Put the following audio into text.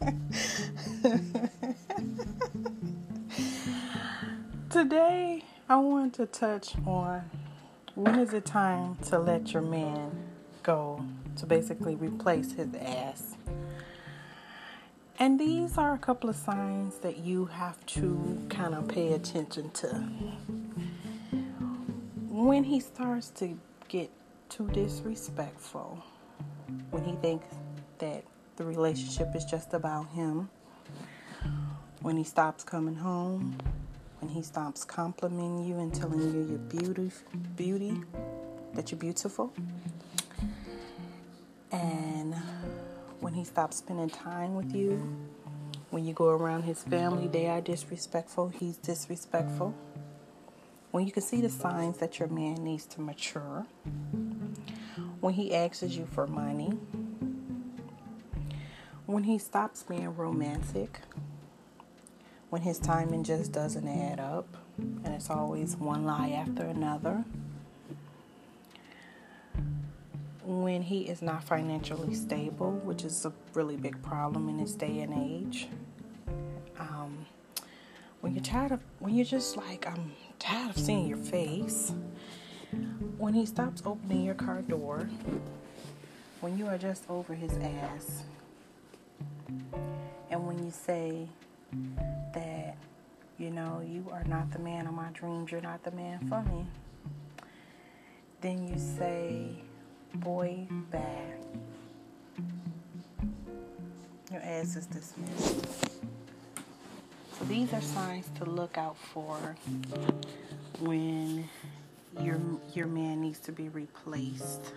Today, I want to touch on when is it time to let your man go to basically replace his ass. And these are a couple of signs that you have to kind of pay attention to. When he starts to get too disrespectful, when he thinks that the relationship is just about him, when he stops coming home, when he stops complimenting you and telling you your beauty, beauty, that you're beautiful, and when he stops spending time with you, when you go around his family, they are disrespectful, he's disrespectful. When you can see the signs that your man needs to mature, when he asks you for money, when he stops being romantic, when his timing just doesn't add up and it's always one lie after another, when he is not financially stable, which is a really big problem in this day and age. Um, when you're tired of, when you're just like, I'm tired of seeing your face. When he stops opening your car door, when you are just over his ass, and when you say that, you know, you are not the man of my dreams, you're not the man for me, then you say, boy bad. Your ass is dismissed. So these are signs to look out for when your your man needs to be replaced.